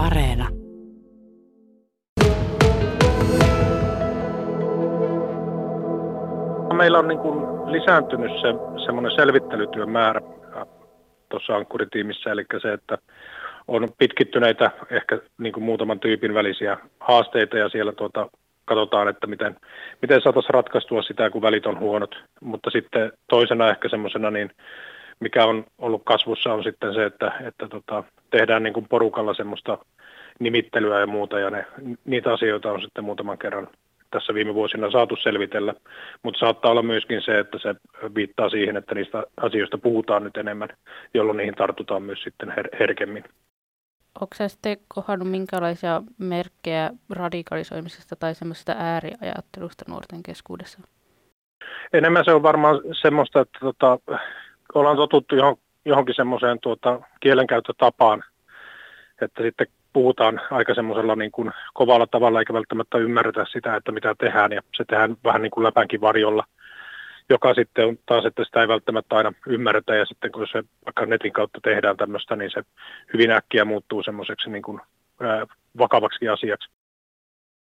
Areena. Meillä on niin kuin lisääntynyt se semmoinen selvittelytyön määrä tuossa ankkuritiimissä, eli se, että on pitkittyneitä ehkä niin kuin muutaman tyypin välisiä haasteita ja siellä tuota, katsotaan, että miten, miten saataisiin ratkaistua sitä, kun välit on huonot. Mutta sitten toisena ehkä semmoisena, niin mikä on ollut kasvussa, on sitten se, että, että tota, tehdään niin kuin porukalla semmoista nimittelyä ja muuta, ja ne, niitä asioita on sitten muutaman kerran tässä viime vuosina saatu selvitellä, mutta saattaa olla myöskin se, että se viittaa siihen, että niistä asioista puhutaan nyt enemmän, jolloin niihin tartutaan myös sitten her- herkemmin. Onko sä sitten kohdannut minkälaisia merkkejä radikalisoimisesta tai semmoisesta ääriajattelusta nuorten keskuudessa? Enemmän se on varmaan semmoista, että tota, ollaan totuttu johon, johonkin semmoiseen tuota, kielenkäyttötapaan, että sitten puhutaan aika semmoisella niin kuin kovalla tavalla eikä välttämättä ymmärretä sitä, että mitä tehdään ja se tehdään vähän niin kuin läpänkin varjolla, joka sitten on taas, että sitä ei välttämättä aina ymmärretä ja sitten kun se vaikka netin kautta tehdään tämmöistä, niin se hyvin äkkiä muuttuu semmoiseksi niin kuin, ää, vakavaksi asiaksi.